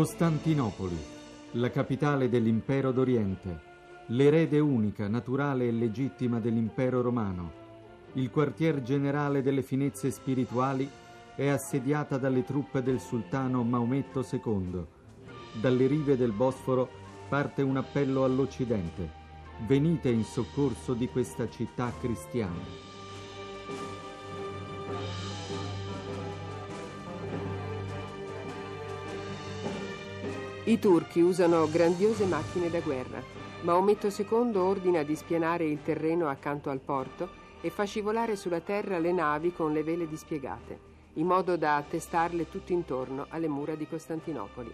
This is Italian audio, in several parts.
Costantinopoli, la capitale dell'impero d'Oriente, l'erede unica, naturale e legittima dell'impero romano, il quartier generale delle finezze spirituali, è assediata dalle truppe del sultano Maometto II. Dalle rive del Bosforo parte un appello all'Occidente. Venite in soccorso di questa città cristiana. I turchi usano grandiose macchine da guerra. Maometto II ordina di spianare il terreno accanto al porto e fa scivolare sulla terra le navi con le vele dispiegate, in modo da attestarle tutto intorno alle mura di Costantinopoli.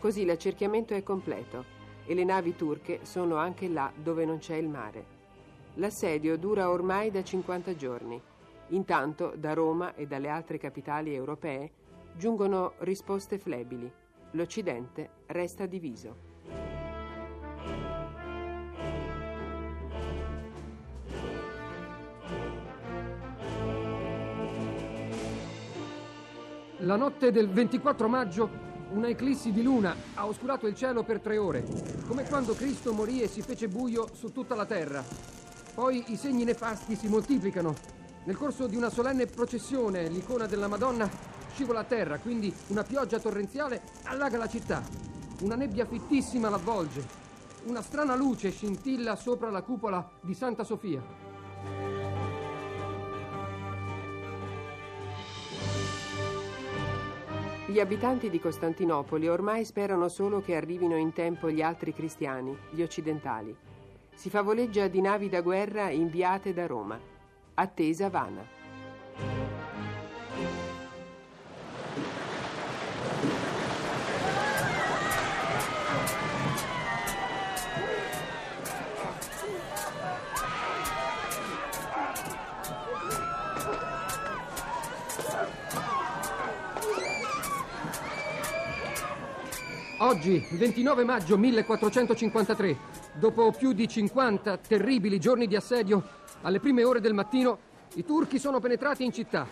Così l'accerchiamento è completo e le navi turche sono anche là dove non c'è il mare. L'assedio dura ormai da 50 giorni. Intanto da Roma e dalle altre capitali europee giungono risposte flebili l'Occidente resta diviso. La notte del 24 maggio una eclissi di luna ha oscurato il cielo per tre ore, come quando Cristo morì e si fece buio su tutta la terra. Poi i segni nefasti si moltiplicano. Nel corso di una solenne processione, l'icona della Madonna scivola a terra, quindi una pioggia torrenziale allaga la città. Una nebbia fittissima l'avvolge. Una strana luce scintilla sopra la cupola di Santa Sofia. Gli abitanti di Costantinopoli ormai sperano solo che arrivino in tempo gli altri cristiani, gli occidentali. Si favoleggia di navi da guerra inviate da Roma. Attesa vana. Oggi, 29 maggio 1453, dopo più di 50 terribili giorni di assedio, alle prime ore del mattino, i turchi sono penetrati in città.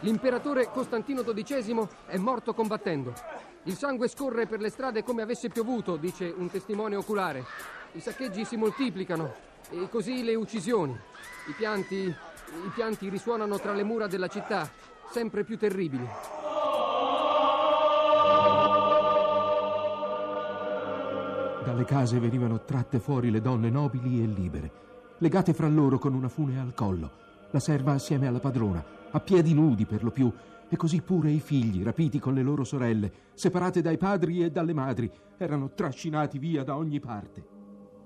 L'imperatore Costantino XII è morto combattendo. Il sangue scorre per le strade come avesse piovuto, dice un testimone oculare. I saccheggi si moltiplicano e così le uccisioni. I pianti, i pianti risuonano tra le mura della città, sempre più terribili. Dalle case venivano tratte fuori le donne nobili e libere, legate fra loro con una fune al collo, la serva assieme alla padrona, a piedi nudi per lo più, e così pure i figli, rapiti con le loro sorelle, separate dai padri e dalle madri, erano trascinati via da ogni parte.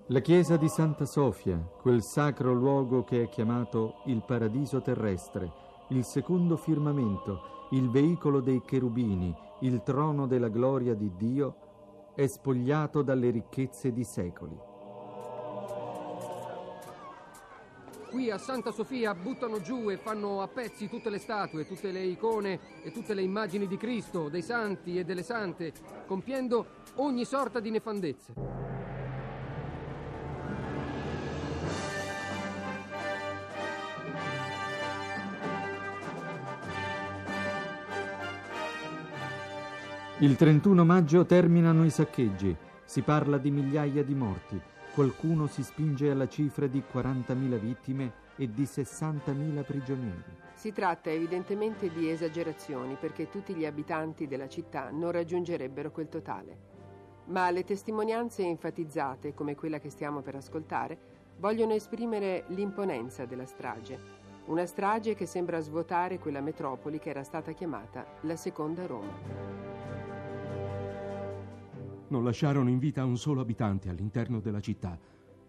La chiesa di Santa Sofia, quel sacro luogo che è chiamato il paradiso terrestre, il secondo firmamento, il veicolo dei cherubini, il trono della gloria di Dio, è spogliato dalle ricchezze di secoli. Qui a Santa Sofia buttano giù e fanno a pezzi tutte le statue, tutte le icone e tutte le immagini di Cristo, dei santi e delle sante, compiendo ogni sorta di nefandezze. Il 31 maggio terminano i saccheggi. Si parla di migliaia di morti. Qualcuno si spinge alla cifra di 40.000 vittime e di 60.000 prigionieri. Si tratta evidentemente di esagerazioni perché tutti gli abitanti della città non raggiungerebbero quel totale. Ma le testimonianze enfatizzate, come quella che stiamo per ascoltare, vogliono esprimere l'imponenza della strage. una strage che sembra svuotare quella metropoli che era stata chiamata la seconda Roma. Non lasciarono in vita un solo abitante all'interno della città.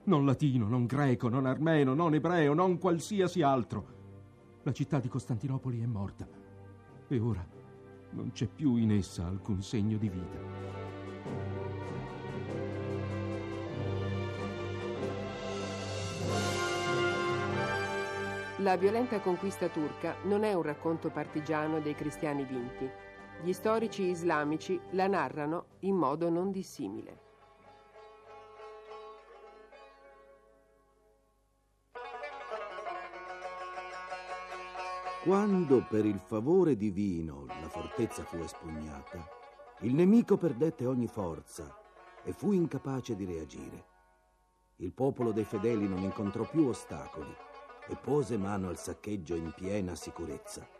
Non latino, non greco, non armeno, non ebreo, non qualsiasi altro. La città di Costantinopoli è morta. E ora non c'è più in essa alcun segno di vita. La violenta conquista turca non è un racconto partigiano dei cristiani vinti. Gli storici islamici la narrano in modo non dissimile. Quando per il favore divino la fortezza fu espugnata, il nemico perdette ogni forza e fu incapace di reagire. Il popolo dei fedeli non incontrò più ostacoli e pose mano al saccheggio in piena sicurezza.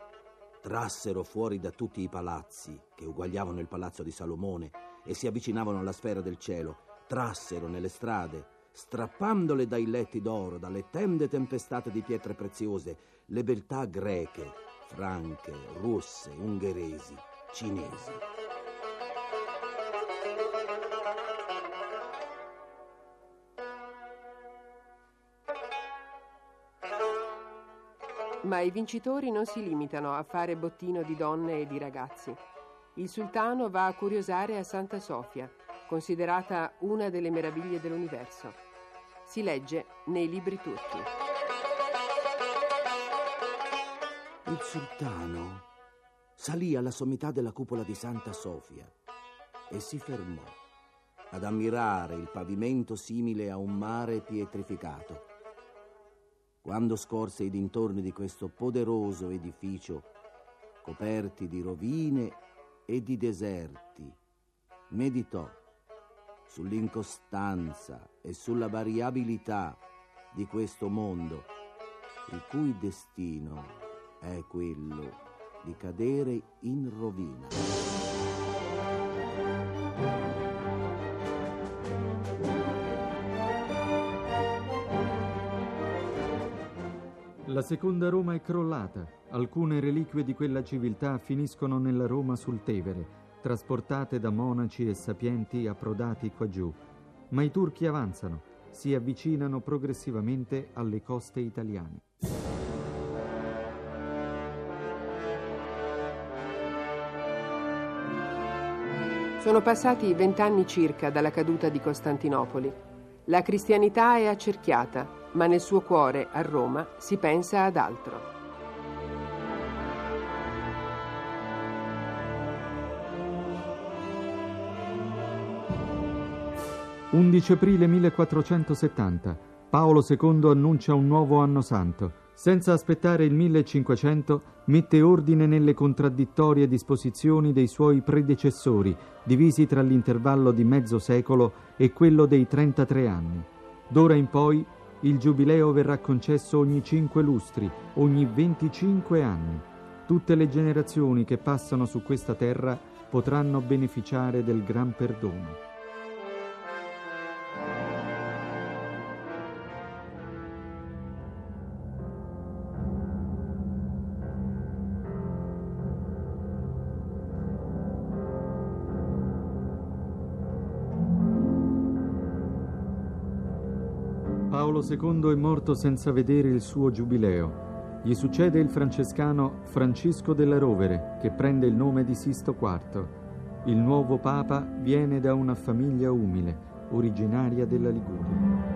Trassero fuori da tutti i palazzi, che uguagliavano il palazzo di Salomone e si avvicinavano alla sfera del cielo, trassero nelle strade, strappandole dai letti d'oro, dalle tende tempestate di pietre preziose, le beltà greche, franche, russe, ungheresi, cinesi. Ma i vincitori non si limitano a fare bottino di donne e di ragazzi. Il sultano va a curiosare a Santa Sofia, considerata una delle meraviglie dell'universo. Si legge nei libri turchi. Il sultano salì alla sommità della cupola di Santa Sofia e si fermò ad ammirare il pavimento simile a un mare pietrificato quando scorse i dintorni di questo poderoso edificio, coperti di rovine e di deserti, meditò sull'incostanza e sulla variabilità di questo mondo, il cui destino è quello di cadere in rovina. La seconda Roma è crollata. Alcune reliquie di quella civiltà finiscono nella Roma sul Tevere, trasportate da monaci e sapienti approdati qua giù. Ma i turchi avanzano, si avvicinano progressivamente alle coste italiane. Sono passati vent'anni circa dalla caduta di Costantinopoli. La cristianità è accerchiata, ma nel suo cuore, a Roma, si pensa ad altro. «11 aprile 1470. Paolo II annuncia un nuovo anno santo. Senza aspettare il 1500, mette ordine nelle contraddittorie disposizioni dei suoi predecessori, divisi tra l'intervallo di mezzo secolo e quello dei 33 anni. D'ora in poi il giubileo verrà concesso ogni cinque lustri, ogni 25 anni. Tutte le generazioni che passano su questa terra potranno beneficiare del gran perdono. Paolo II è morto senza vedere il suo giubileo. Gli succede il francescano Francisco della Rovere, che prende il nome di Sisto IV. Il nuovo Papa viene da una famiglia umile, originaria della Liguria.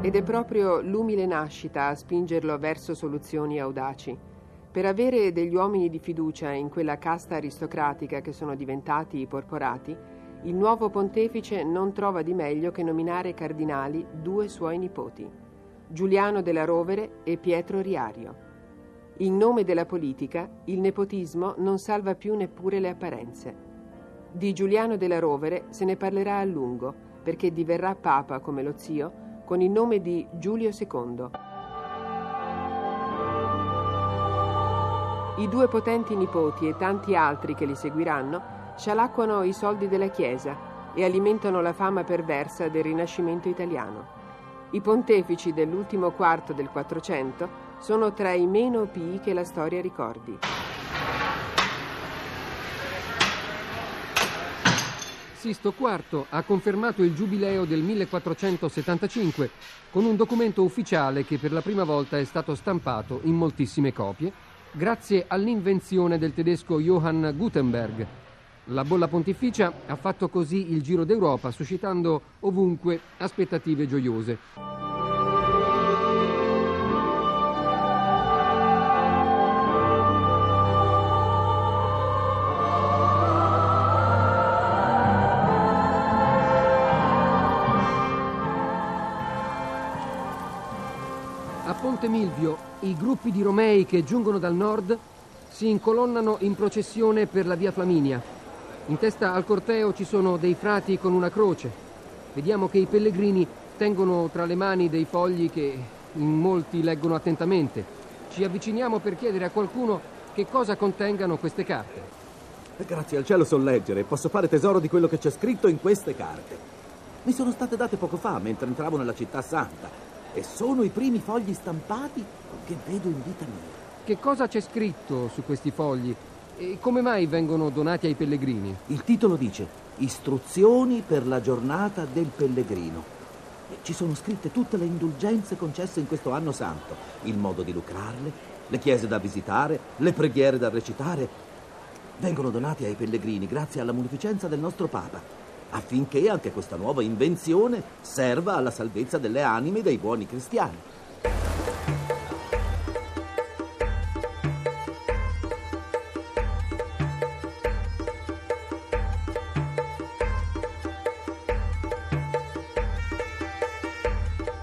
Ed è proprio l'umile nascita a spingerlo verso soluzioni audaci. Per avere degli uomini di fiducia in quella casta aristocratica che sono diventati i porporati, il nuovo pontefice non trova di meglio che nominare cardinali due suoi nipoti, Giuliano della Rovere e Pietro Riario. In nome della politica, il nepotismo non salva più neppure le apparenze. Di Giuliano della Rovere se ne parlerà a lungo, perché diverrà papa come lo zio con il nome di Giulio II. I due potenti nipoti e tanti altri che li seguiranno scialacquano i soldi della Chiesa e alimentano la fama perversa del Rinascimento italiano. I pontefici dell'ultimo quarto del Quattrocento sono tra i meno pii che la storia ricordi. Sisto IV ha confermato il giubileo del 1475 con un documento ufficiale che per la prima volta è stato stampato in moltissime copie grazie all'invenzione del tedesco Johann Gutenberg. La bolla pontificia ha fatto così il giro d'Europa, suscitando ovunque aspettative gioiose. A Ponte Milvio i gruppi di Romei che giungono dal nord si incolonnano in processione per la via Flaminia. In testa al corteo ci sono dei frati con una croce. Vediamo che i pellegrini tengono tra le mani dei fogli che in molti leggono attentamente. Ci avviciniamo per chiedere a qualcuno che cosa contengano queste carte. Grazie al cielo so leggere, posso fare tesoro di quello che c'è scritto in queste carte. Mi sono state date poco fa mentre entravo nella città santa e sono i primi fogli stampati che vedo in vita mia. Che cosa c'è scritto su questi fogli? E come mai vengono donati ai pellegrini? Il titolo dice Istruzioni per la giornata del pellegrino. Ci sono scritte tutte le indulgenze concesse in questo anno santo, il modo di lucrarle, le chiese da visitare, le preghiere da recitare. Vengono donati ai pellegrini grazie alla munificenza del nostro Papa affinché anche questa nuova invenzione serva alla salvezza delle anime dei buoni cristiani.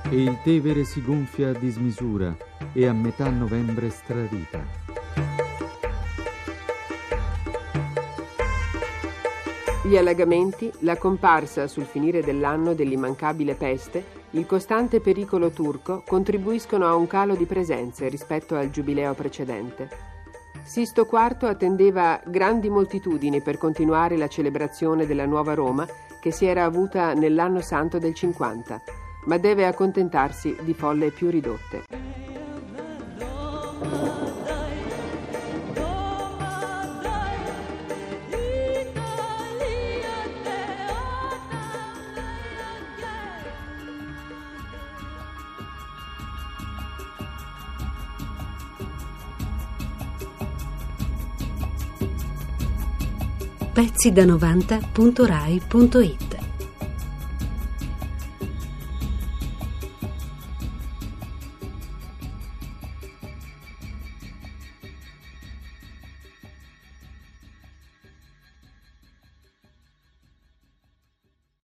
E il Tevere si gonfia a dismisura e a metà novembre stravita. Gli allagamenti, la comparsa sul finire dell'anno dell'immancabile peste, il costante pericolo turco contribuiscono a un calo di presenze rispetto al giubileo precedente. Sisto IV attendeva grandi moltitudini per continuare la celebrazione della nuova Roma che si era avuta nell'anno santo del 50, ma deve accontentarsi di folle più ridotte. pezzi da 90.rai.it